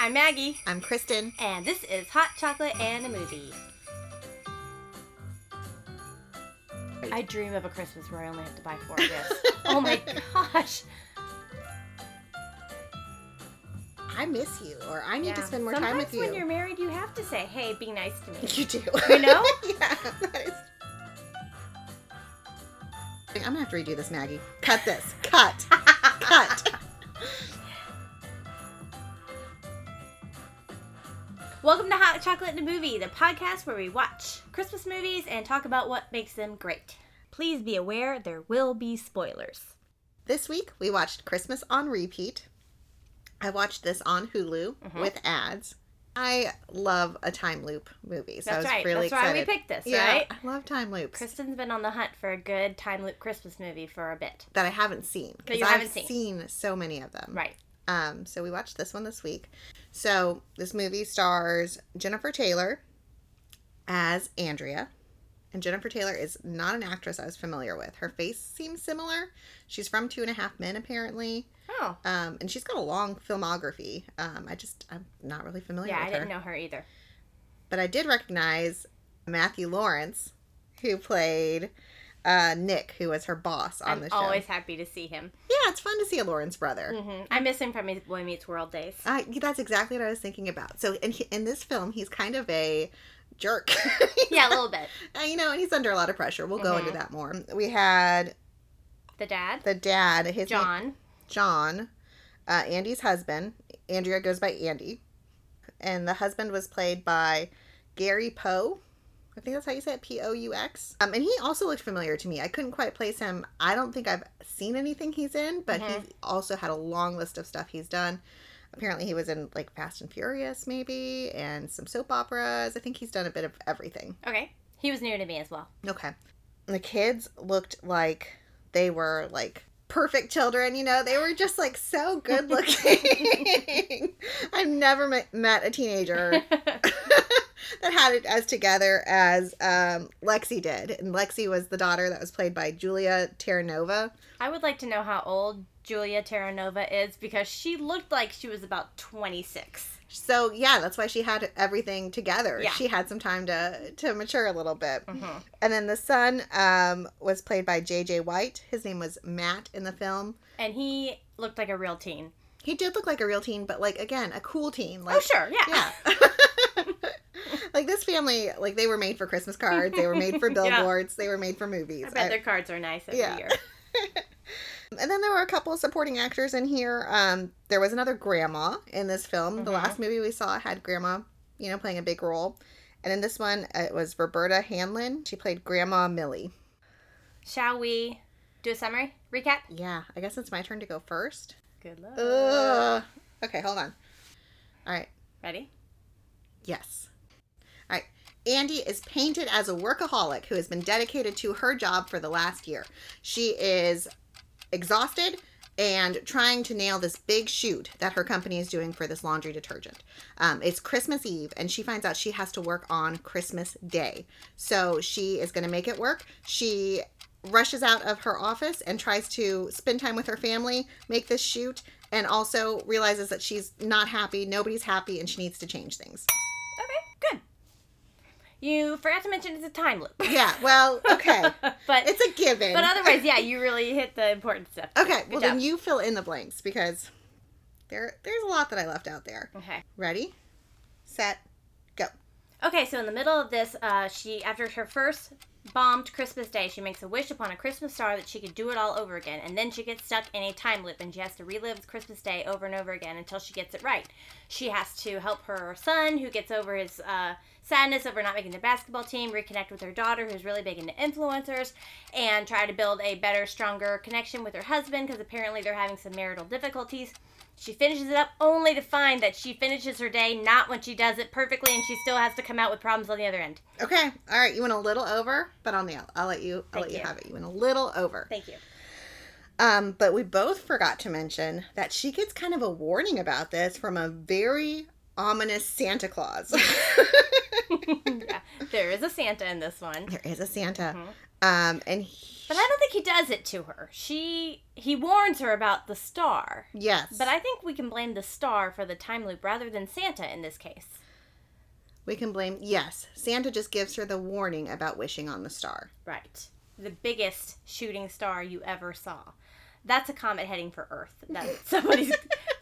I'm Maggie, I'm Kristen. and this is Hot Chocolate and a Movie. I dream of a Christmas where I only have to buy four gifts. oh my gosh. I miss you, or I need to spend more Sometimes time with you. when you're married, you have to say, hey, be nice to me. You do. You know? yeah. That is... I'm gonna have to redo this, Maggie. Cut this. Cut. Welcome to Hot Chocolate and a Movie, the podcast where we watch Christmas movies and talk about what makes them great. Please be aware there will be spoilers. This week we watched Christmas on repeat. I watched this on Hulu Mhm. with ads. I love a time loop movie, so I That's was right. really That's why we picked this, yeah, right? I love time loops Kristen's been on the hunt for a good time loop Christmas movie for a bit. that I haven't seen because I've haven't seen. so many of them. Right. Um, so we watched this one this week. So this movie stars Jennifer Taylor as Andrea. And Jennifer Taylor is not an actress I was familiar with. Her face seems similar. She's from Two and a Half Men, apparently. Oh. Um, and she's got a long filmography. Um, I just, I'm not really familiar with her. Yeah, I didn't know her either. But I did recognize Matthew Lawrence, who played uh, Nick, who was her boss on I'm the show. always happy to see him. Yeah, it's fun to see a Lawrence brother. hmm I miss him from his Boy Meets World days. I, that's exactly what I was thinking about. So in in this film, he's kind of a jerk. yeah, a little bit. Uh, you know, and he's under a lot of pressure. We'll go Mhm. into that more. We had The dad, the dad, his name- John. John, uh, Andy's husband. Andrea goes by Andy, and the husband was played by Gary Poux. I think that's how you say it, P O U X. Um, and he also looked familiar to me. I couldn't quite place him. I don't think I've seen anything he's in, but Mhm. he's also had a long list of stuff he's done. Apparently, he was in like Fast and Furious, maybe, and some soap operas. I think he's done a bit of everything. Okay. He was new to me as well. Okay. The kids looked like they were like perfect children, you know, they were just like so good looking. I've never met, met a teenager that had it as together as um, Lexi did. And Lexi was the daughter that was played by Julia Terranova. I would like to know how old Julia Terranova is because she looked like she was about 26. So yeah, that's why she had everything together. Yeah. She had some time to to mature a little bit. Mm-hmm. And then the son um, was played by J.J. White. His name was Matt in the film. And he looked like a real teen. He did look like a real teen, but like again, a cool teen. Like oh, sure. Yeah. yeah. like this family, like they were made for Christmas cards. They were made for Yeah. billboards. They were made for movies. I bet I- their cards are nice every Yeah. year. and then there were a couple of supporting actors in here. Um, there was another grandma in this film. The Mhm. last movie we saw had grandma, you know, playing a big role. And in this one, it was Roberta Hanlon. She played Grandma Millie. Shall we do a summary? Recap? Yeah, I guess it's my turn to go first. Good luck. Ugh. Okay, hold on. All right. Ready? Yes. All right. Andy is painted as a workaholic who has been dedicated to her job for the last year. She is exhausted and trying to nail this big shoot that her company is doing for this laundry detergent. Um, it's Christmas Eve, and she finds out she has to work on Christmas Day. So she is going to make it work. She rushes out of her office and tries to spend time with her family, make this shoot, and also realizes that she's not happy, nobody's happy, and she needs to change things. You forgot to mention it's a time loop. Yeah, well, okay. but It's a given. but otherwise, yeah, you really hit the important stuff. okay, Good well job. then you fill in the blanks because there there's a lot that I left out there. Okay. Ready? Set. Go. Okay, so in the middle of this, uh, she after her first bombed Christmas Day, she makes a wish upon a Christmas star that she could do it all over again, and then she gets stuck in a time loop, and she has to relive Christmas Day over and over again until she gets it right. She has to help her son, who gets over his uh, sadness over not making the basketball team, reconnect with her daughter, who's really big into influencers, and try to build a better, stronger connection with her husband because apparently they're having some marital difficulties. She finishes it up only to find that she finishes her day not when she does it perfectly and she still has to come out with problems on the other end. Okay. All right. You went a little over, but on the I'll let you I'll Thank let you you. have it. You went a little over. Thank you. Um, but we both forgot to mention that she gets kind of a warning about this from a very ominous Santa Claus. yeah, there is a Santa in this one. there is a Santa. Mhm. Um, and he, But I don't think he does it to her. She he warns her about the star. yes, But I think we can blame the star for the time loop rather than Santa in this case. we can blame. Yes, Santa just gives her the warning about wishing on the star. Right. The biggest shooting star you ever saw. That's a comet heading for Earth. That somebody's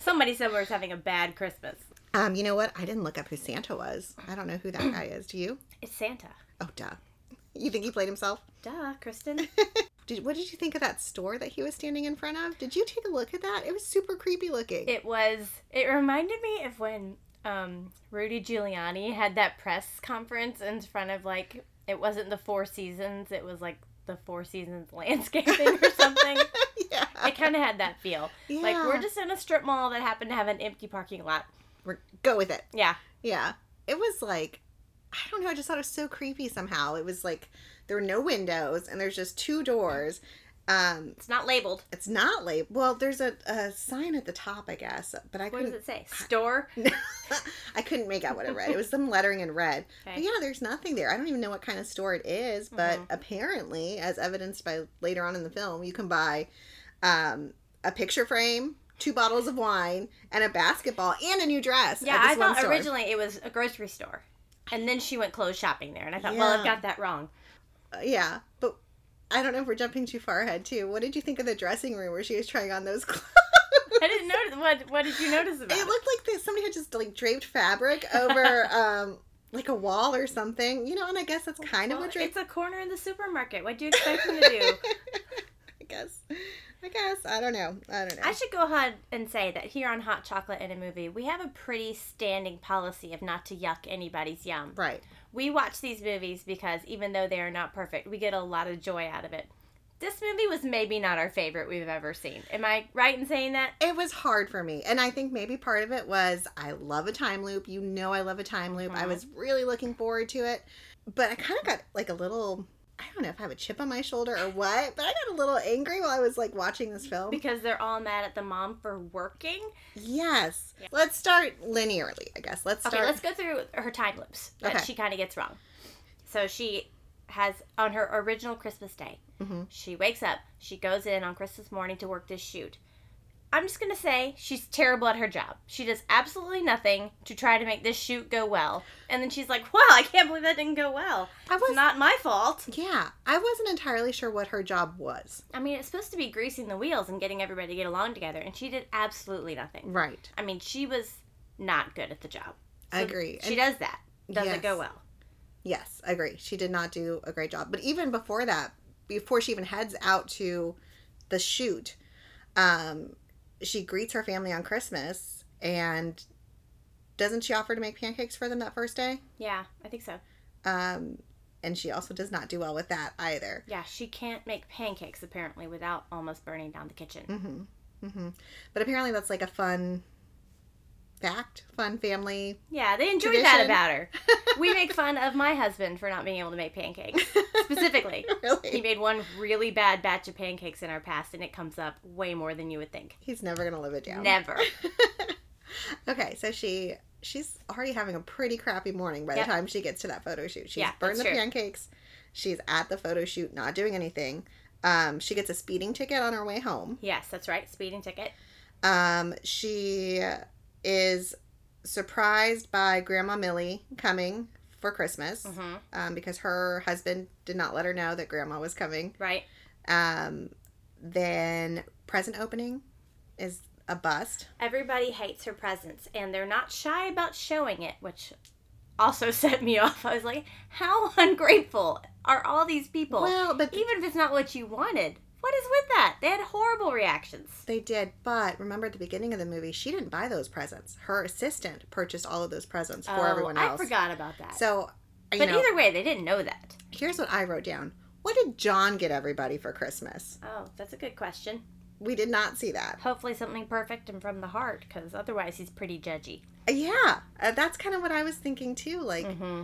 somebody somewhere is having a bad Christmas. Um, you know what? I didn't look up who Santa was. I don't know who that guy is. Do you? It's Santa. Oh, duh. You think he played himself? Duh, Kristen. Did, what did you think of that store that he was standing in front of? Did you take a look at that? It was super creepy looking. It was. It reminded me of when um, Rudy Giuliani had that press conference in front of like it wasn't the Four Seasons. It was like the Four Seasons landscaping or something. yeah. it kind of had that feel. yeah. Like we're just in a strip mall that happened to have an empty parking lot. We're, go with it. Yeah. Yeah. It was like, I don't know. I just thought it was so creepy somehow. It was like there were no windows and there's just two doors. Um, It's not labeled. it's not labeled. Well, there's a, a sign at the top, I guess, but I What does couldn't. it say? Store. I couldn't make out what it read. It was some lettering in red. Okay. But yeah, there's nothing there. I don't even know what kind of store it is, but Mhm. apparently, as evidenced by later on in the film, you can buy um, a picture frame, two bottles of wine, and a basketball and a new dress. Yeah, I one thought store. originally it was a grocery store. And then she went clothes shopping there. And I thought, well, I've got that wrong. Uh, yeah, but I don't know if we're jumping too far ahead too. What did you think of the dressing room where she was trying on those clothes? I didn't notice. What What did you notice about It it? looked like this, somebody had just like draped fabric over um like a wall or something, you know. And I guess that's kind of what. It's a corner in the supermarket. What do you expect them to do? I guess. I guess. I don't know. I don't know. I should go ahead and say that here on Hot Chocolate and a Movie, we have a pretty standing policy of not to yuck anybody's yum. right. We watch these movies because even though they are not perfect, we get a lot of joy out of it. This movie was maybe not our favorite we've ever seen. Am I right in saying that? It was hard for me. And I think maybe part of it was I love a time loop. You know I love a time loop. I Mhm. was really looking forward to it. But I kind of got like a little I don't know if I have a chip on my shoulder or what, but I got a little angry while I was like watching this film. Because they're all mad at the mom for working. Yes. Yeah. Let's start linearly, I guess. Let's start Okay, let's go through her time loops that Okay. she kind of gets wrong. So she has on her original Christmas day. Mhm. She wakes up. She goes in on Christmas morning to work this shoot. I'm just gonna say she's terrible at her job. She does absolutely nothing to try to make this shoot go well, and then she's like, "Wow, I can't believe that didn't go well. I It's was not my fault." Yeah, I wasn't entirely sure what her job was. I mean, it's supposed to be greasing the wheels and getting everybody to get along together, and she did absolutely nothing. Right. I mean, she was not good at the job. I agree. She And- does that. Doesn't Yes. go well. Yes, I agree. She did not do a great job. But even before that, before she even heads out to the shoot, um, she greets her family on Christmas and doesn't she offer to make pancakes for them that first day? Yeah, I think so. Um, and she also does not do well with that either. Yeah, she can't make pancakes apparently without almost burning down the kitchen. Mm-hmm. Mm-hmm. But apparently that's like a fun fact, fun family. Yeah, they enjoyed that about her. We make fun of my husband for not being able to make pancakes. Specifically, really? he made one really bad batch of pancakes in our past, and it comes up way more than you would think. He's never gonna live it down. Never. okay, so she she's already having a pretty crappy morning by Yep. the time she gets to that photo shoot. She's Yeah, burned the true. pancakes. She's at the photo shoot, not doing anything. Um, she gets a speeding ticket on her way home. Yes, that's right. Speeding ticket. Um, she is surprised by Grandma Millie coming for Christmas hmm um, because her husband did not let her know that Grandma was coming. Right. Um, then present opening is a bust. Everybody hates her presents, and they're not shy about showing it, which also set me off. I was like, how ungrateful are all these people? Well, but Even if it's not what you wanted. What is with that? They had horrible reactions. They did, but remember at the beginning of the movie, she didn't buy those presents. Her assistant purchased all of those presents for Oh, everyone else. I forgot about that. So, you but know, either way, they didn't know that. here's what I wrote down. What did John get everybody for Christmas? Oh, that's a good question. We did not see that. Hopefully, something perfect and from the heart, because otherwise, he's pretty judgy. Uh, Yeah, uh, that's kind of what I was thinking too. Like, Mm-hmm.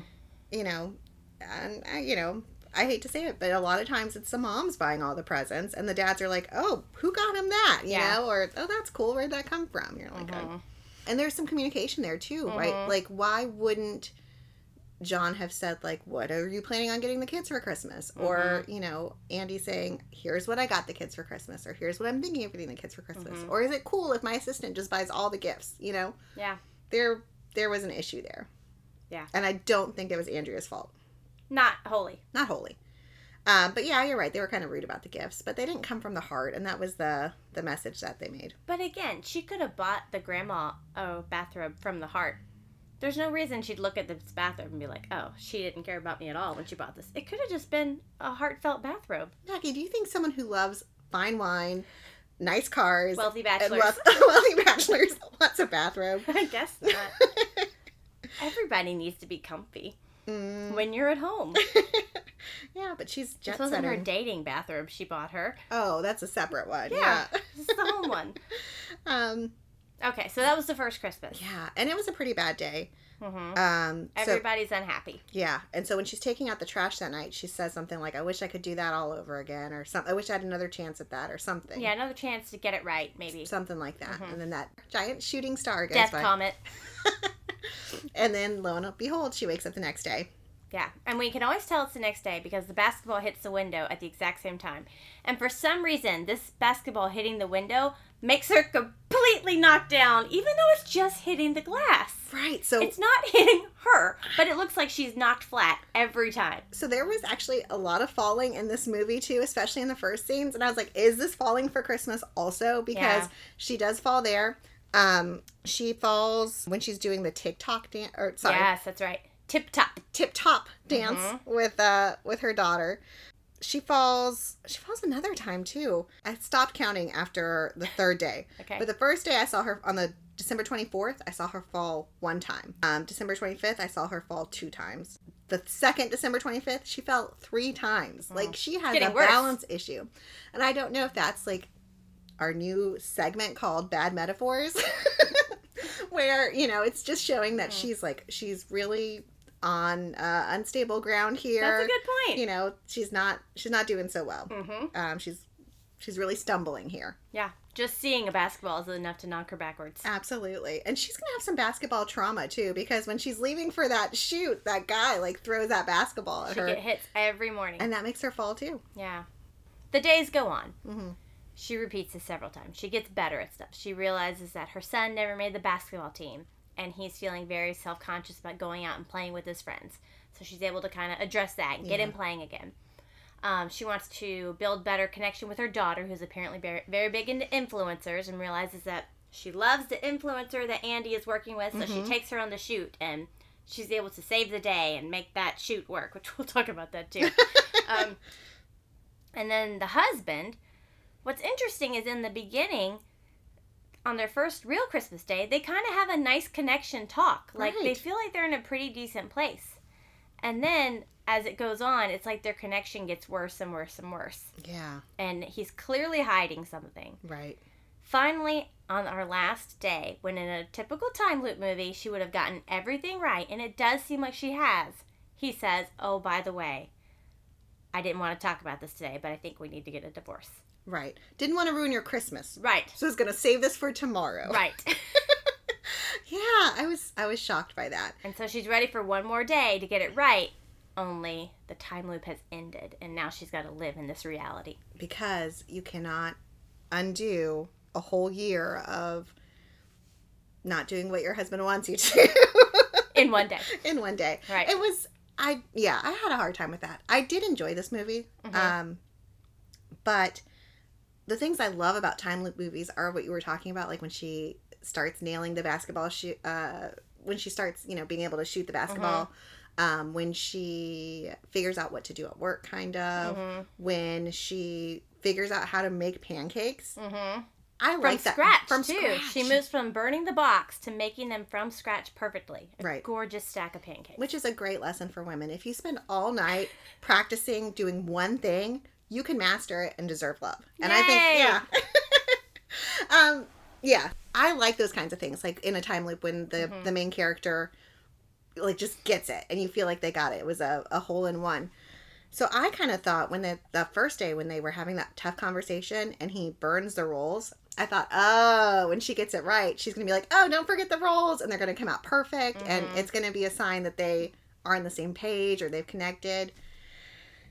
you know, and uh, you know, I hate to say it, but a lot of times it's the moms buying all the presents, and the dads are like, "Oh, who got him that?" You Yeah. know, or "Oh, that's cool. Where'd that come from?" You're like, mm-hmm. "Oh." and there's some communication there too, right? Mhm. Like, why wouldn't John have said like, "What are you planning on getting the kids for Christmas?" Or mm-hmm. you know, Andy saying, "Here's what I got the kids for Christmas," or "Here's what I'm thinking of getting the kids for Christmas," mm-hmm. or is it cool if my assistant just buys all the gifts? You know, Yeah. there there was an issue there. Yeah. and I don't think it was Andrea's fault. Not wholly. Not wholly. Um, but yeah, you're right. They were kind of rude about the gifts, but they didn't come from the heart, and that was the the message that they made. But again, she could have bought the grandma a bathrobe from the heart. There's no reason she'd look at this bathrobe and be like, "Oh, she didn't care about me at all when she bought this." It could have just been a heartfelt bathrobe. Jackie, do you think someone who loves fine wine, nice cars, Wealthy and bachelors. wealth- wealthy bachelors wants a bathrobe? I guess not. Everybody needs to be comfy Mm, when you're at home. yeah, but she's jet This wasn't her dating bathrobe she bought her. Oh, that's a separate one. Yeah. Yeah. This is the home one. um. Okay, so that was the first Christmas. Yeah, and it was a pretty bad day. hmm Um. So Everybody's unhappy. yeah, and so when she's taking out the trash that night, she says something like, "I wish I could do that all over again," or something. I wish I had another chance at that, or something. Yeah, another chance to get it right, maybe. Something like that, Mhm. and then that giant shooting star goes Death by, comet. and then lo and behold, she wakes up the next day. Yeah, and we can always tell it's the next day because the basketball hits the window at the exact same time. And for some reason, this basketball hitting the window makes her completely knocked down, even though it's just hitting the glass. Right. So It's not hitting her, but it looks like she's knocked flat every time. so there was actually a lot of falling in this movie too, especially in the first scenes. And I was like, is this falling for Christmas also? Because Yeah. she does fall there. Um, she falls when she's doing the TikTok dance, or sorry, Yes, that's right. Tip top. tip top dance Mhm. with uh with her daughter. She falls. She falls another time too. I stopped counting after the third day. Okay. But the first day I saw her on the December 24th, I saw her fall one time. Um, December 25th, I saw her fall two times. The second December 25th, she fell three times. Like she has Mm. A worse. balance issue. And I don't know if that's like our new segment called Bad Metaphors, where, you know, it's just showing that Mhm. she's like, she's really on uh, unstable ground here. that's a good point. You know, she's not, she's not doing so well. Mm-hmm. Um, she's, she's really stumbling here. Yeah, just seeing a basketball is enough to knock her backwards. Absolutely. And she's going to have some basketball trauma too because when she's leaving for that shoot, that guy like throws that basketball at She her get hits every morning. and that makes her fall too. yeah. The days go on. hmm She repeats this several times. She gets better at stuff. She realizes that her son never made the basketball team, and he's feeling very self conscious about going out and playing with his friends. So she's able to kind of address that and get Yeah. him playing again. Um, she wants to build better connection with her daughter, who's apparently very, very big into influencers, and realizes that she loves the influencer that Andy is working with. So Mhm. she takes her on the shoot, and she's able to save the day and make that shoot work, which we'll talk about that too. um, and then the husband, what's interesting is in the beginning, on their first real Christmas day, they kind of have a nice connection talk. Like they feel like they're in a pretty decent place. And then as it goes on, it's like their connection gets worse and worse and worse. Yeah, And he's clearly hiding something. right. Finally, on our last day, when in a typical time loop movie, she would have gotten everything right, and it does seem like she has, he says, Oh, by the way, I didn't want to talk about this today, but I think we need to get a divorce. Right. Didn't want to ruin your Christmas. Right. So I was going to save this for tomorrow. Right. Yeah, I was I was shocked by that. and so she's ready for one more day to get it right, only the time loop has ended, and now she's got to live in this reality. because you cannot undo a whole year of not doing what your husband wants you to In one day. in one day. Right. It was I yeah, I had a hard time with that. I did enjoy this movie. Mhm. Um but the things I love about time loop movies are what you were talking about like when she starts nailing the basketball shoot uh when she starts, you know, being able to shoot the basketball. Um, when she figures out what to do at work, kind of. hmm When she figures out how to make pancakes. hmm I From like that. scratch, From too. scratch. She moves from burning the box to making them from scratch perfectly. A Right. gorgeous stack of pancakes. Which is a great lesson for women. If you spend all night practicing doing one thing, you can master it and deserve love. And I think, yeah. um, yeah. I like those kinds of things. Like in a time loop when the, Mhm. the main character like just gets it and you feel like they got it. It was a, a hole in one. So I kind of thought when the, the first day when they were having that tough conversation and he burns the rolls, I thought, oh, when she gets it right, she's gonna be like, oh, don't forget the rolls, and they're gonna come out perfect, and Mhm. it's gonna be a sign that they are on the same page or they've connected.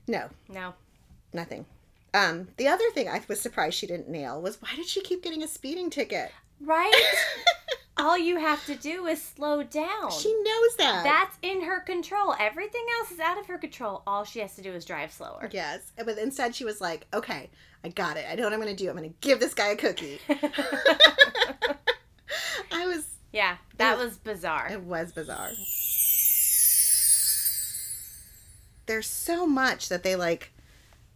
No, No. Nothing. Um, the other thing I was surprised she didn't nail was why did she keep getting a speeding ticket? Right? All you have to do is slow down. She knows that. That's in her control. Everything else is out of her control. All she has to do is drive slower. Yes, but instead she was like, "Okay, I got it. I know what I'm going to do. I'm going to give this guy a cookie." I was. yeah, that It- was bizarre. It was bizarre. There's so much that they like.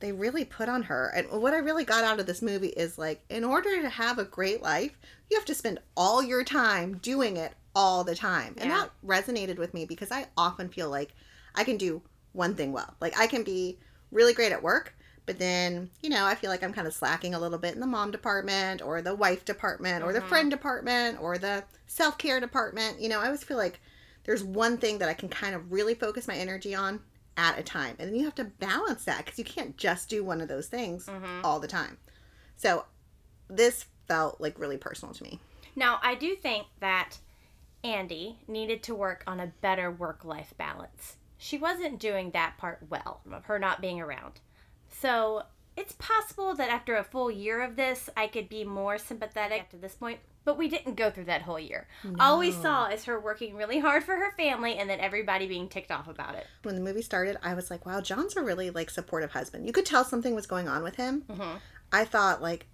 They really put on her, and what I really got out of this movie is like, in order to have a great life, you have to spend all your time doing it all the time, and Yeah. that resonated with me because I often feel like I can do one thing well. Like I can be really great at work, but then, you know, I feel like I'm kind of slacking a little bit in the mom department or the wife department or the Mhm. friend department or the self care department. You know, I always feel like there's one thing that I can kind of really focus my energy on at a time. And then you have to balance that because you can't just do one of those things Mhm. all the time. So this felt like really personal to me. Now, I do think that Andy needed to work on a better work life balance. She wasn't doing that part well, of her not being around. So it's possible that after a full year of this, I could be more sympathetic to this point. But we didn't go through that whole year. All we saw is her working really hard for her family and then everybody being ticked off about it. When the movie started, I was like, wow, John's a really like supportive husband. You could tell something was going on with him. Mm-hmm. I thought like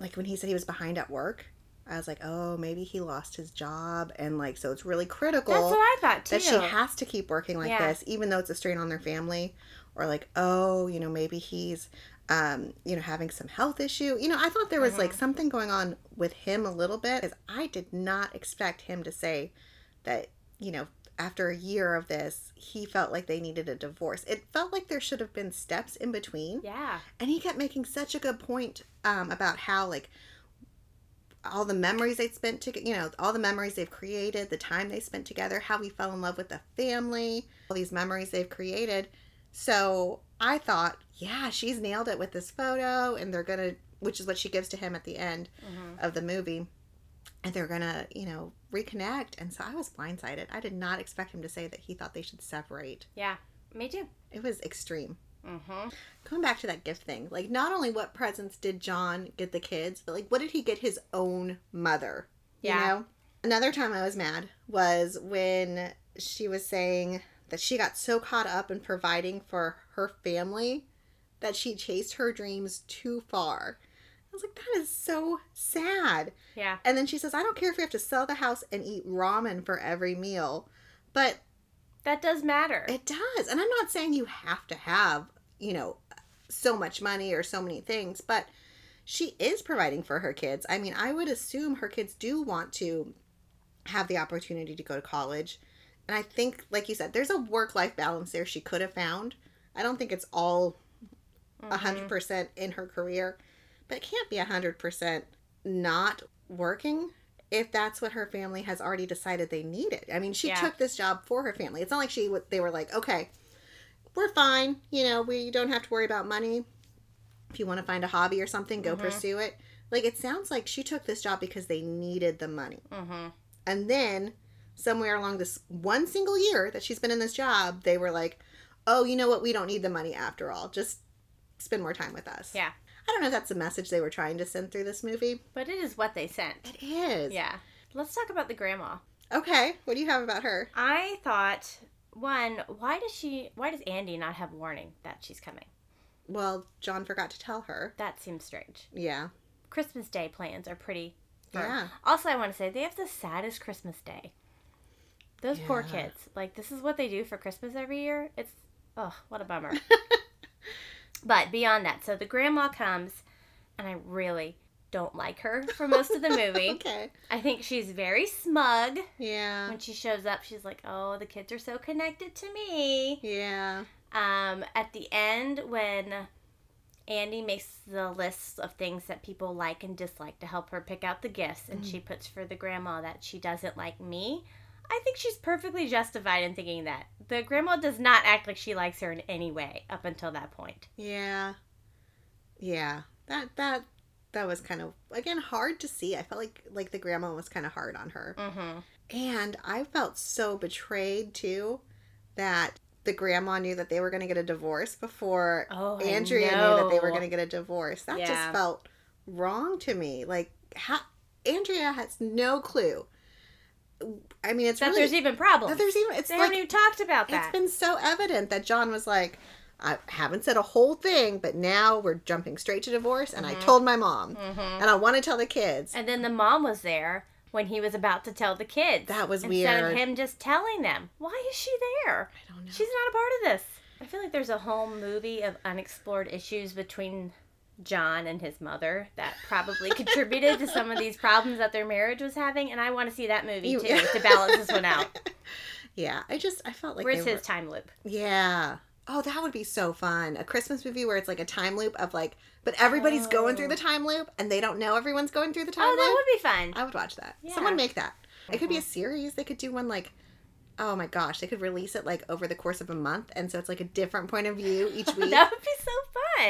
like when he said he was behind at work, I was like, oh, maybe he lost his job and like so it's really critical That's what I thought too. that she has to keep working like Yeah. this even though it's a strain on their family or like, oh, you know, maybe he's um, you know, having some health issue. You know, I thought there was like Mhm. something going on with him a little bit because I did not expect him to say that, you know, after a year of this, he felt like they needed a divorce. It felt like there should have been steps in between. yeah. And he kept making such a good point um, about how, like, all the memories they'd spent together, you know, all the memories they've created, the time they spent together, how he fell in love with the family, all these memories they've created. So I thought, yeah, she's nailed it with this photo, and they're gonna, which is what she gives to him at the end Mm-hmm. of the movie, and they're gonna, you know, reconnect. And so I was blindsided. I did not expect him to say that he thought they should separate. Yeah. Me too. It was extreme. Mm-hmm. going back to that gift thing like not only what presents did john get the kids but like what did he get his own mother you Yeah. know another time i was mad was when she was saying that she got so caught up in providing for her family that she chased her dreams too far i was like that is so sad Yeah. and then she says i don't care if we have to sell the house and eat ramen for every meal but That does matter. it does. And I'm not saying you have to have, you know, so much money or so many things, but she is providing for her kids. I mean, I would assume her kids do want to have the opportunity to go to college. And I think, like you said, there's a work life balance there she could have found. I don't think it's all a Mhm. 100% in her career, but it can't be 100% not working if that's what her family has already decided they needed. I mean, she Yeah. took this job for her family. It's not like she they were like, "Okay, we're fine. You know, we don't have to worry about money. If you want to find a hobby or something, go Mhm. pursue it." Like it sounds like she took this job because they needed the money. Mm-hmm. And then somewhere along this one single year that she's been in this job, they were like, "Oh, you know what? We don't need the money after all. Just spend more time with us." Yeah. I don't know if that's the message they were trying to send through this movie. But it is what they sent. It is. Yeah. Let's talk about the grandma. Okay. What do you have about her? I thought one, why does she why does Andy not have warning that she's coming? Well, John forgot to tell her. That seems strange. Yeah. Christmas Day plans are pretty firm. Yeah. Also, I want to say they have the saddest Christmas day. Those poor kids. Like this is what they do for Christmas every year. It's oh, what a bummer. but beyond that, so the grandma comes and I really don't like her for most of the movie. okay. I think she's very smug. Yeah. When she shows up, she's like, "Oh, the kids are so connected to me." Yeah. Um, at the end, when Andy makes the list of things that people like and dislike to help her pick out the gifts, and Mm. she puts for the grandma that she doesn't like me, I think she's perfectly justified in thinking that. The grandma does not act like she likes her in any way up until that point. Yeah. Yeah. That that that was kind of again hard to see. I felt like like the grandma was kind of hard on her. Mm-hmm. And I felt so betrayed too that the grandma knew that they were going to get a divorce before Oh, Andrea knew that they were going to get a divorce. That Yeah. just felt wrong to me. Like, how, Andrea has no clue. I mean, it's that really there's even problems. that there's even it's they like haven't even talked about that. It's been so evident that John was like, I haven't said a whole thing, but now we're jumping straight to divorce, and I told my mom, Mhm. and I want to tell the kids. And then the mom was there when he was about to tell the kids. That was Instead weird. of him just telling them. Why is she there? I don't know. She's not a part of this. I feel like there's a whole movie of unexplored issues between John and his mother that probably contributed to some of these problems that their marriage was having, and I want to see that movie too to balance this one out. Yeah, I just I felt like Where's his were- time loop? Yeah. Oh, that would be so fun. A Christmas movie where it's like a time loop of like, but everybody's going through Oh. the time loop and they don't know everyone's going through the oh, time loop. Oh, that would be fun. I would watch that. Yeah. Someone make that. It could be a series. They could do one like, oh my gosh, they could release it like over the course of a month, and so it's like a different point of view each week. that would be so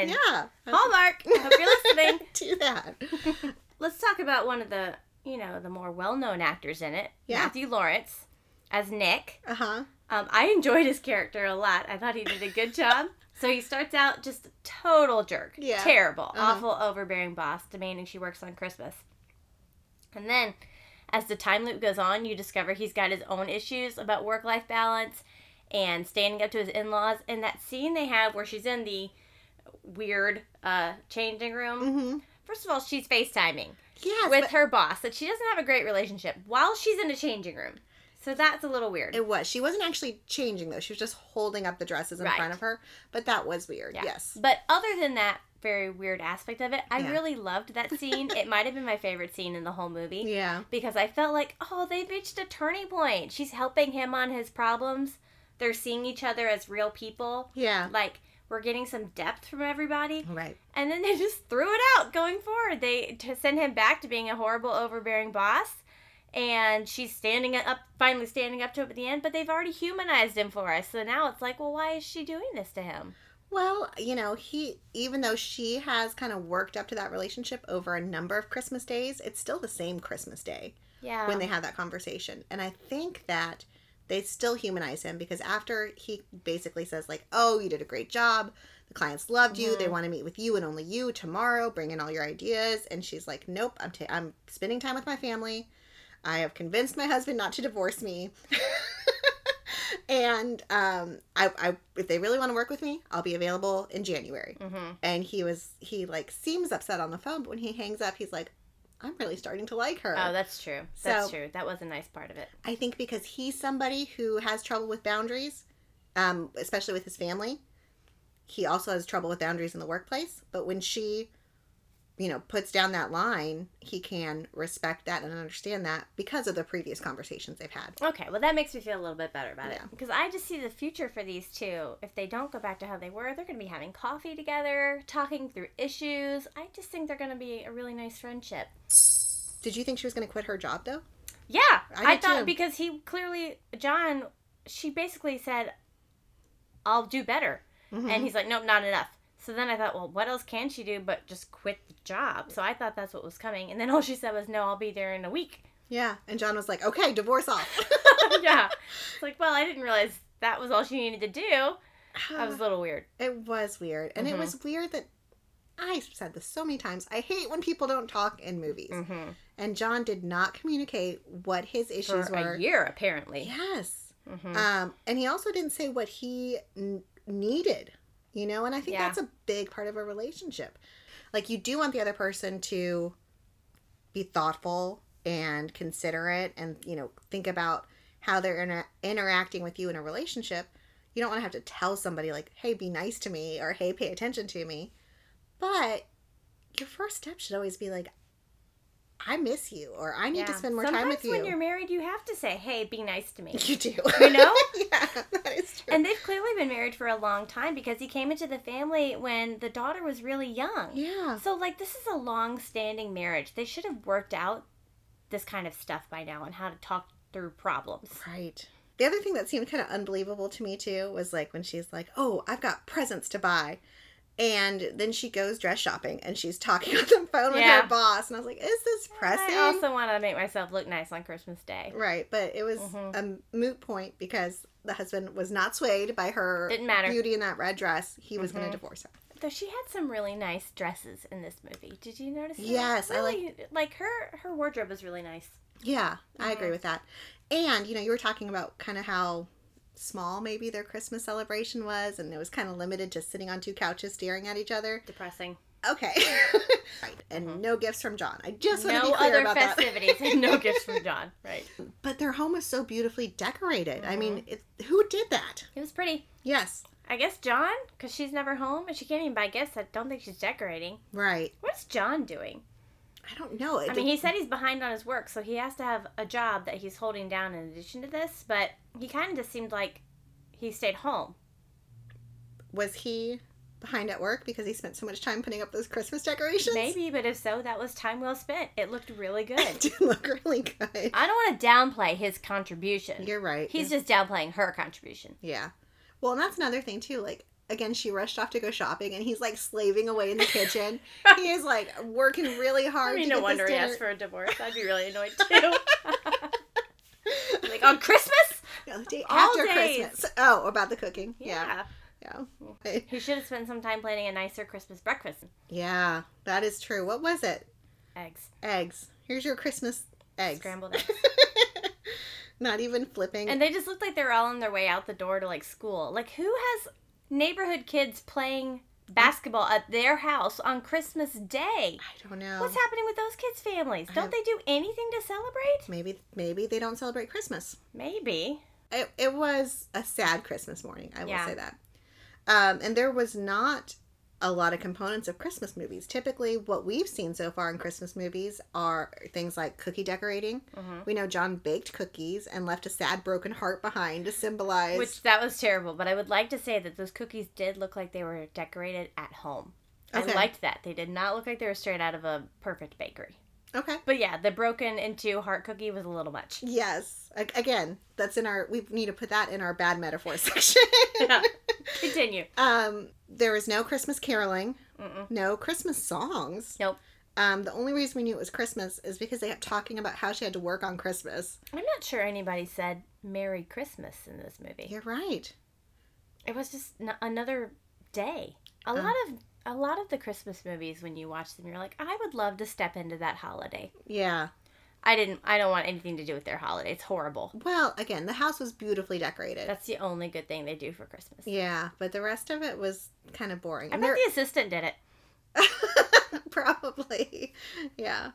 yeah. Hallmark. I hope you're listening. do that. Let's talk about one of the, you know, the more well-known actors in it, Yeah. Matthew Lawrence as Nick. Uh huh. Um, I enjoyed his character a lot. I thought he did a good job. So he starts out just a total jerk. Yeah. Terrible, Uh-huh. awful, overbearing boss, demanding she works on Christmas. And then, as the time loop goes on, you discover he's got his own issues about work life balance and standing up to his in laws. And that scene they have where she's in the weird uh, changing room. Mm-hmm. First of all, she's FaceTiming Yes. with but her boss that she doesn't have a great relationship while she's in a changing room. So that's a little weird. it was. She wasn't actually changing though. She was just holding up the dresses in Right. front of her. But that was weird. Yeah. Yes. But other than that very weird aspect of it, I Yeah. really loved that scene. it might have been my favorite scene in the whole movie Yeah. because I felt like, oh, they've reached a turning point. She's helping him on his problems. They're seeing each other as real people. Yeah. Like we're getting some depth from everybody. Right. And then they just threw it out going forward. They to send him back to being a horrible, overbearing boss. And she's standing up, finally standing up to him at the end. But they've already humanized him for us. So now it's like, well, why is she doing this to him? Well, you know, he even though she has kind of worked up to that relationship over a number of Christmas days, it's still the same Christmas day Yeah. when they have that conversation. And I think that they still humanize him because after he basically says like, "Oh, you did a great job. The clients loved you. They Mhm. want to meet with you and only you tomorrow. Bring in all your ideas." And she's like, "Nope, I'm ta- I'm spending time with my family. I have convinced my husband not to divorce me." and um I, I if they really want to work with me i'll be available in january mm-hmm. and he was he like seems upset on the phone but when he hangs up he's like i'm really starting to like her Oh, that's true. That's So- true. That was a nice part of it. i think because he's somebody who has trouble with boundaries um especially with his family he also has trouble with boundaries in the workplace but when she you know puts down that line he can respect that and understand that because of the previous conversations they've had Okay, well, that makes me feel a little bit better about it Yeah. because I just see the future for these two. If they don't go back to how they were, they're going to be having coffee together, talking through issues. I just think they're going to be a really nice friendship. did you think she was going to quit her job though Yeah, I I, thought too. because he clearly John, she basically said, "I'll do better," Mhm. and he's like, "Nope, not enough." So then I thought, well, what else can she do but just quit the job? So I thought that's what was coming, and then all she said was, "No, I'll be there in a week." yeah and john was like okay divorce off yeah, it's like, well, I didn't realize that was all she needed to do. That was a little weird. It was weird. And Mhm. it was weird that I've said this so many times. I hate when people don't talk in movies. Mm-hmm. And John did not communicate what his issues For were. a year, apparently. Yes. hmm Um, and he also didn't say what he n- needed, you know? And I think Yeah. that's a big part of a relationship. Like, you do want the other person to be thoughtful and considerate and, you know, think about how they're inter- interacting with you in a relationship. You don't want to have to tell somebody, like, hey, be nice to me or hey, pay attention to me. But your first step should always be like, I miss you or I need to spend more Sometimes time with you. when you're married, you have to say, "Hey, be nice to me." You do. You know? yeah, that is true. And they've clearly been married for a long time because he came into the family when the daughter was really young. yeah. So, like, this is a long standing marriage. They should have worked out this kind of stuff by now and how to talk through problems. Right. The other thing that seemed kind of unbelievable to me too was like when she's like, "Oh, I've got presents to buy," And then she goes dress shopping and she's talking on the phone with her boss. And I was like, is this pressing? I also want to make myself look nice on Christmas Day. Right, but it was Mhm. a moot point because the husband was not swayed by her Didn't matter. beauty in that red dress. He was going Mhm. to divorce her. Though she had some really nice dresses in this movie. Did you notice? that? Yes, I like- like her. Her wardrobe was really nice. Yeah, I agree Mhm. with that. And, you know, you were talking about kind of how small maybe their Christmas celebration was, and it was kind of limited to sitting on two couches staring at each other. Depressing. Okay. right. And Mhm. no gifts from John. I just want to no be clear other about festivities that. and no gifts from John. Right. But their home is so beautifully decorated. I Mhm. mean, it, who did that? It was pretty. Yes. I guess John, because she's never home and she can't even buy gifts. I don't think she's decorating. Right. What's John doing? I don't know. I mean, he said he's behind on his work, so he has to have a job that he's holding down in addition to this. But he kind of just seemed like he stayed home. was he behind at work because he spent so much time putting up those Christmas decorations? Maybe, but if so, that was time well spent. It looked really good. It did look really good. I don't want to downplay his contribution. You're right. He's just downplaying her contribution. Yeah. Well, and that's another thing too. Like again, she rushed off to go shopping, and he's like slaving away in the kitchen. he is like working really hard. I mean, to no wonder he asked for a divorce. I'd be really annoyed too. like on Christmas? No, the day all after days. Christmas. Oh, about the cooking. Yeah. Yeah. Yeah. He should have spent some time planning a nicer Christmas breakfast. Yeah, that is true. What was it? Eggs. Eggs. Here's your Christmas eggs. Scrambled eggs. Not even flipping. And they just looked like they were all on their way out the door to like school. Like who has neighborhood kids playing basketball at their house on Christmas Day? I don't know. What's happening with those kids' families? Don't they do anything to celebrate? Maybe maybe they don't celebrate Christmas. Maybe. It, it was a sad Christmas morning. I will Yeah. say that. Um, and there was not a lot of components of Christmas movies. Typically, what we've seen so far in Christmas movies are things like cookie decorating. hmm We know John baked cookies and left a sad, broken heart behind to symbolize. Which that was terrible, but I would like to say that those cookies did look like they were decorated at home. Okay. I liked that. They did not look like they were straight out of a perfect bakery. Okay. But yeah, the broken into heart cookie was a little much. Yes. Again, that's in our. We need to put that in our bad metaphor section. Yeah. Continue. um, there was no Christmas caroling, Mm-mm. no Christmas songs. Nope. Um, the only reason we knew it was Christmas is because they kept talking about how she had to work on Christmas. I'm not sure anybody said Merry Christmas in this movie. You're right. It was just n- another day. A Uh. lot of a lot of the Christmas movies when you watch them you're like, I would love to step into that holiday. Yeah. I didn't I don't want anything to do with their holiday. It's horrible. Well, again, the house was beautifully decorated. That's the only good thing they do for Christmas. yeah, but the rest of it was kind of boring. I And bet the assistant did it. Probably. Yeah.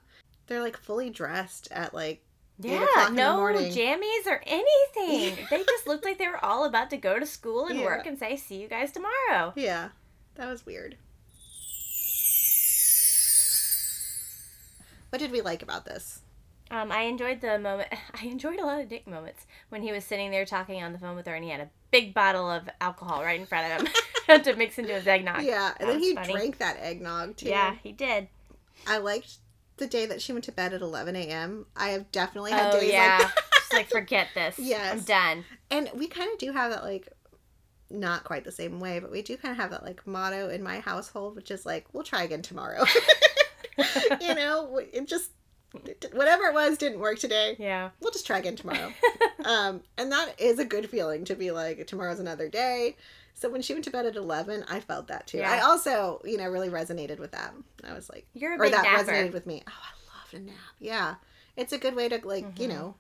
They're like fully dressed at like Yeah, o'clock in the no jammies or anything. they just looked like they were all about to go to school and Yeah. work and say, "See you guys tomorrow." yeah. That was weird. What did we like about this? Um, I enjoyed the moment. I enjoyed a lot of Nick moments when he was sitting there talking on the phone with her, and he had a big bottle of alcohol right in front of him to mix into his eggnog. Yeah, That and then he funny. drank that eggnog too. Yeah, he did. I liked the day that she went to bed at 11 a.m. I have definitely had Oh days yeah, like just like forget this. Yes. I'm done. And we kind of do have that, like, not quite the same way, but we do kind of have that, like, motto in my household, which is like, we'll try again tomorrow. you know, it just, whatever it was didn't work today. Yeah. We'll just try again tomorrow. um, and that is a good feeling to be like, tomorrow's another day. So when she went to bed at 11, I felt that too. Yeah. I also, you know, really resonated with that. I was like, You're a or big that napper. resonated with me. Oh, I love to nap. Yeah. It's a good way to, like, you Mhm. know,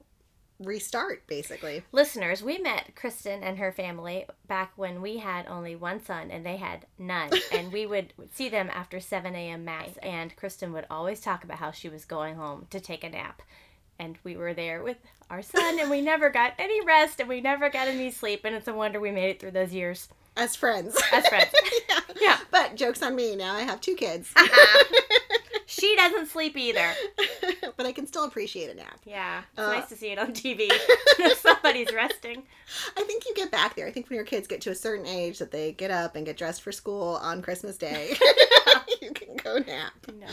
restart, basically. Listeners, we met Kristen and her family back when we had only one son and they had none. and we would see them after 7 a.m. mass. And Kristen would always talk about how she was going home to take a nap. And we were there with our son and we never got any rest and we never got any sleep. And it's a wonder we made it through those years As friends. as friends. yeah. Yeah. But joke's on me. Now I have two kids. she doesn't sleep either. but I can still appreciate a nap. Yeah. It's Uh, nice to see it on TV. Somebody's resting. I think you get back there. I think when your kids get to a certain age that they get up and get dressed for school on Christmas Day, you can go nap. No.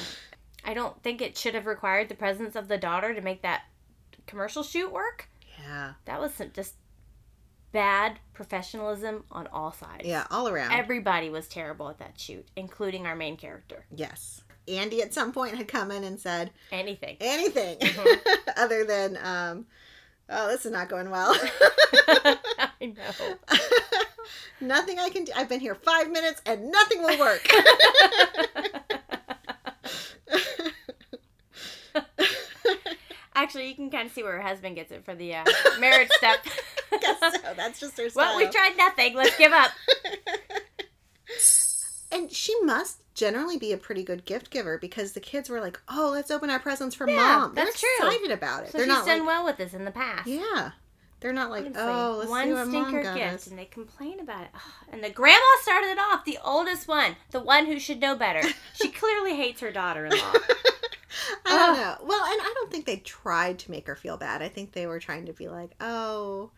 I don't think it should have required the presence of the daughter to make that commercial shoot work. Yeah. That was just bad professionalism on all sides. Yeah, all around. Everybody was terrible at that shoot, including our main character. yes. Andy at some point had come in and said Anything. anything Mhm. other than, um, oh, this is not going well. I know. nothing I can do. I've been here five minutes and nothing will work. Actually, you can kind of see where her husband gets it for the uh, marriage step. Guess so. That's just her style. well, we tried nothing. Let's give up. And she must generally be a pretty good gift giver because the kids were like, "Oh, let's open our presents for Yeah, mom." They're that's true. excited about it. So They're she's not done like, well with this in the past. "Yeah." They're not like, Honestly, "Oh, let's one see what mom stinker got gift, us." and they complain about it. And the grandma started it off, the oldest one, the one who should know better. She clearly hates her daughter-in-law. I don't know. Well, and I don't think they tried to make her feel bad. I think they were trying to be like, "Oh,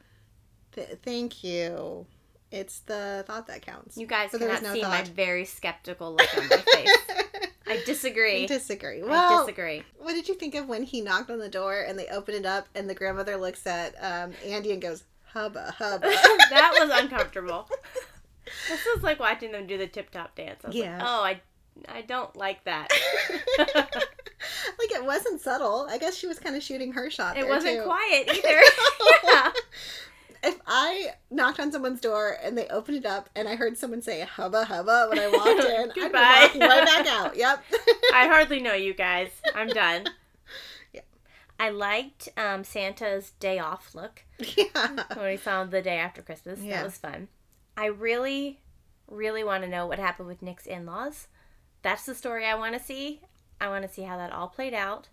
th- thank you. It's the thought that counts." You guys there cannot no see my very skeptical look on my face. I disagree. I disagree. I Well, disagree. what did you think of when he knocked on the door and they opened it up and the grandmother looks at um, Andy and goes, "Hubba, hubba." that was uncomfortable. This was like watching them do the tip top dance. I was Yeah. like, oh, I, I don't like that. like it wasn't subtle. I guess she was kind of shooting her shot. It wasn't too. quiet either. yeah. If I knocked on someone's door and they opened it up and I heard someone say "hubba hubba" when I walked in, I'd be Goodbye. walking right back out. Yep. I hardly know you guys. I'm done. Yeah. I liked um, Santa's day off look yeah. when we saw him the day after Christmas. Yeah. That was fun. I really, really want to know what happened with Nick's in laws. That's the story I want to see. I want to see how that all played out.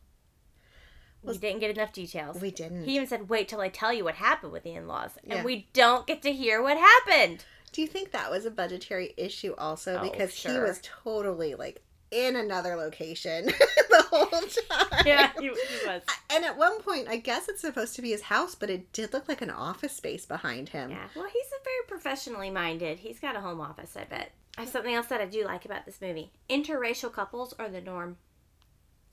We didn't get enough details. We didn't. He even said, "Wait till I tell you what happened with the in-laws," Yeah. and we don't get to hear what happened. Do you think that was a budgetary issue also? Oh, because he was totally like in another location the whole time. Yeah, he, he was. And at one point, I guess it's supposed to be his house, but it did look like an office space behind him. Yeah. Well, he's a very professionally minded. He's got a home office, I bet. I have something else that I do like about this movie. Interracial couples are the norm.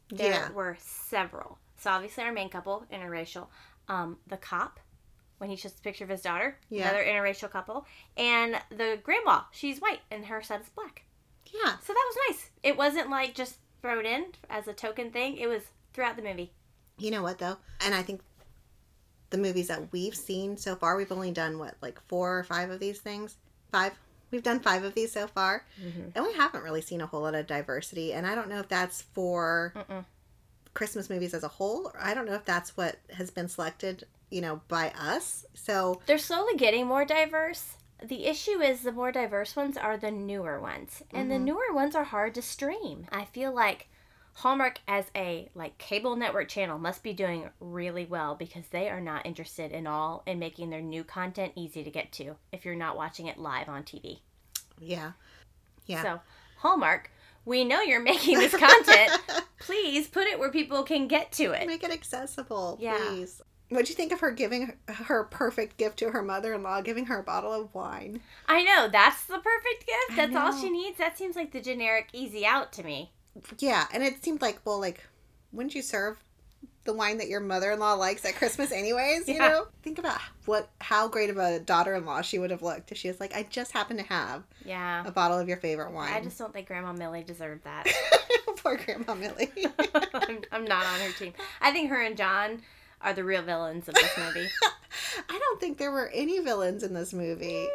There Yeah. were several. So obviously our main couple, interracial. Um, the cop, when he shows the picture of his daughter, Yeah. another interracial couple, and the grandma, she's white and her son is black. Yeah. So that was nice. It wasn't like just thrown in as a token thing. It was throughout the movie. You know what though? And I think the movies that we've seen so far, we've only done what, like four or five of these things? Five? We've done five of these so far. Mm-hmm. And we haven't really seen a whole lot of diversity. And I don't know if that's for Mm-mm. Christmas movies as a whole. I don't know if that's what has been selected, you know, by us. So They're slowly getting more diverse. The issue is the more diverse ones are the newer ones. And the Mhm. newer ones are hard to stream. I feel like Hallmark as a like cable network channel must be doing really well because they are not interested in all in making their new content easy to get to if you're not watching it live on TV. yeah. Yeah. So, Hallmark, we know you're making this content. Please put it where people can get to it. Make it accessible, Yeah. please. What'd you think of her giving her perfect gift to her mother in law, giving her a bottle of wine? I know, that's the perfect gift. That's all she needs. That seems like the generic easy out to me. Yeah, and it seemed like, well, like, wouldn't you serve the wine that your mother-in-law likes at Christmas anyways, you Yeah. know? Think about what how great of a daughter-in-law she would have looked if she was like, I just happen to have Yeah. a bottle of your favorite wine. I just don't think Grandma Millie deserved that. Poor Grandma Millie. I'm, I'm not on her team. I think her and John are the real villains of this movie. I don't think there were any villains in this movie.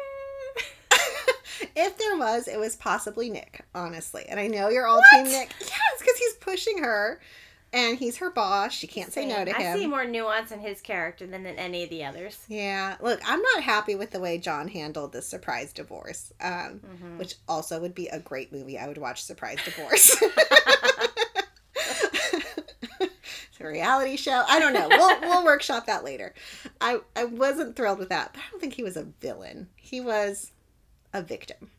if there was, it was possibly Nick, honestly. And I know you're all What? team Nick. Yes, because he's pushing her and he's her boss. She can't say no to him. I see more nuance in his character than in any of the others. Yeah, look, I'm not happy with the way John handled this surprise divorce, um, Mhm. which also would be a great movie. I would watch Surprise Divorce. it's a reality show. I don't know. We'll we'll workshop that later. I I wasn't thrilled with that, but I don't think he was a villain. He was a victim.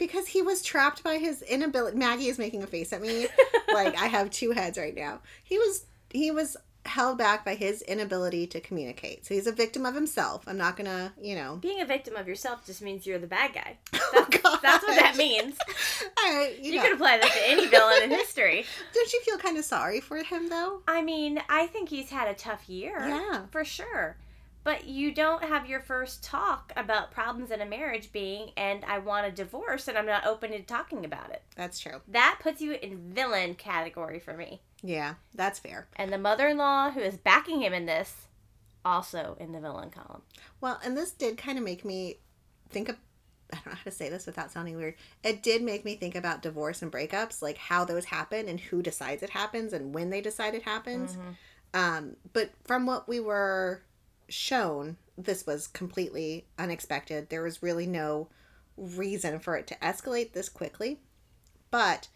Because he was trapped by his inability. Maggie is making a face at me like I have two heads right now. He was he was held back by his inability to communicate. So he's a victim of himself. I'm not gonna, you know. Being a victim of yourself just means you're the bad guy. Oh, God. That's what that means. I, you You, could apply that to any villain in history. don't you feel kind of sorry for him though? I mean, I think he's had a tough year. Yeah. For sure. But you don't have your first talk about problems in a marriage being, and I want a divorce and I'm not open to talking about it. That's true. That puts you in villain category for me. Yeah, that's fair. And the mother in law who is backing him in this, also in the villain column. Well, and this did kind of make me think of I don't know how to say this without sounding weird. It did make me think about divorce and breakups, like how those happen and who decides it happens and when they decide it happens. Um, but from what we were shown, this was completely unexpected. There was really no reason for it to escalate this quickly. But,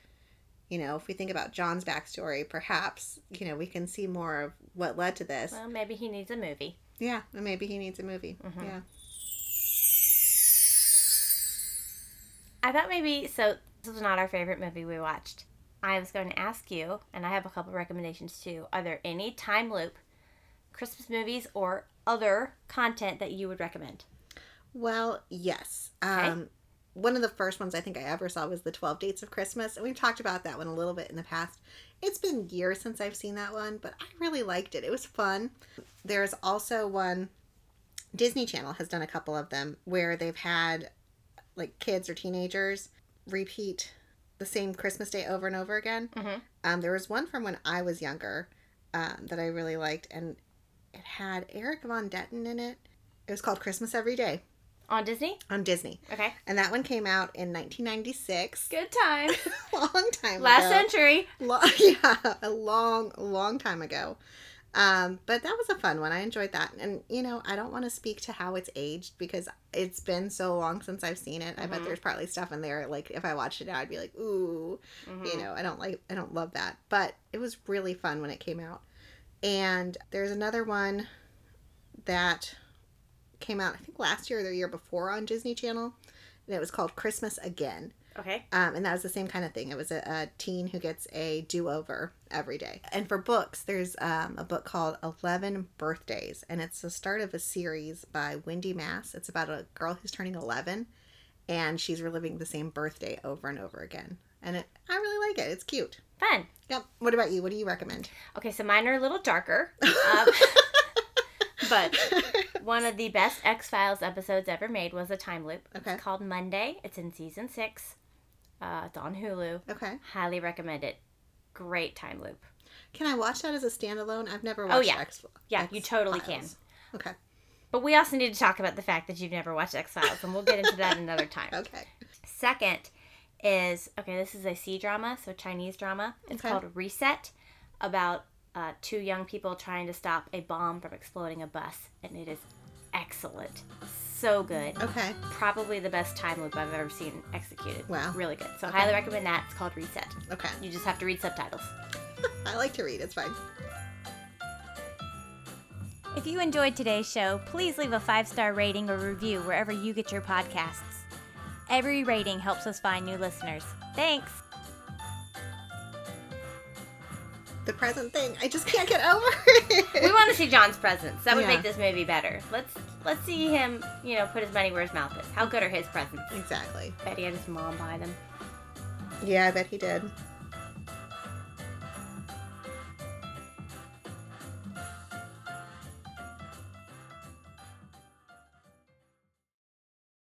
you know, if we think about John's backstory, perhaps, you know, we can see more of what led to this. Well, maybe he needs a movie. Yeah, maybe he needs a movie. Mm-hmm. Yeah. I thought maybe so. This was not our favorite movie we watched. I was going to ask you, and I have a couple recommendations too. Are there any time loop Christmas movies or other content that you would recommend? Well, yes. Um, One of the first ones I think I ever saw was the 12 Dates of Christmas, and we've talked about that one a little bit in the past. It's been years since I've seen that one, but I really liked it. It was fun. There's also one, Disney Channel has done a couple of them where they've had like kids or teenagers repeat the same Christmas day over and over again. Mhm. Um, there was one from when I was younger um, that I really liked, and it had Erik von Detten in it. It was called Christmas Every Day On Disney? on Disney. Okay. And that one came out in 1996. Good time. long time Last ago. century. Lo- yeah, a long, long time ago. Um, but that was a fun one. I enjoyed that. And, you know, I don't want to speak to how it's aged because it's been so long since I've seen it. I bet Mhm. there's probably stuff in there. Like, if I watched it now, I'd be like, ooh, Mhm. you know, I don't like, I don't love that. But it was really fun when it came out. And there's another one that came out, I think last year or the year before on Disney Channel. And it was called Christmas Again. Okay. Um, and that was the same kind of thing. It was a, a teen who gets a do over every day. And for books, there's um, a book called 11 Birthdays, and it's the start of a series by Wendy Mass. It's about a girl who's turning 11, and she's reliving the same birthday over and over again. And it, I really like it. It's cute. Fun. Yep. What about you? What do you recommend? Okay, so mine are a little darker. Um, but one of the best X Files episodes ever made was a time loop. Okay. It's called Monday. It's in season six. Uh, it's on Hulu. okay. Highly recommend it. Great time loop. Can I watch that as a standalone? I've never Oh, watched yeah. X. Yeah, Yeah, you totally X-Files. Okay. But we also need to talk about the fact that you've never watched X Files, and we'll get into that another time. Okay. Second is okay, this is a C drama, so Chinese drama. It's Okay. called Reset, about uh, two young people trying to stop a bomb from exploding a bus, and it is excellent. So good. Okay. Probably the best time loop I've ever seen executed. Wow. Really good. So Okay. highly recommend that. It's called Reset. Okay. You just have to read subtitles. I like to read. It's fine. If you enjoyed today's show, please leave a five star rating or review wherever you get your podcasts. Every rating helps us find new listeners. Thanks! The present thing. I just can't get over it. We want to see John's presents. That would Yeah. make this movie better. Let's let's see him, you know, put his money where his mouth is. How good are his presents? Exactly. Bet he had his mom buy them. Yeah, I bet he did.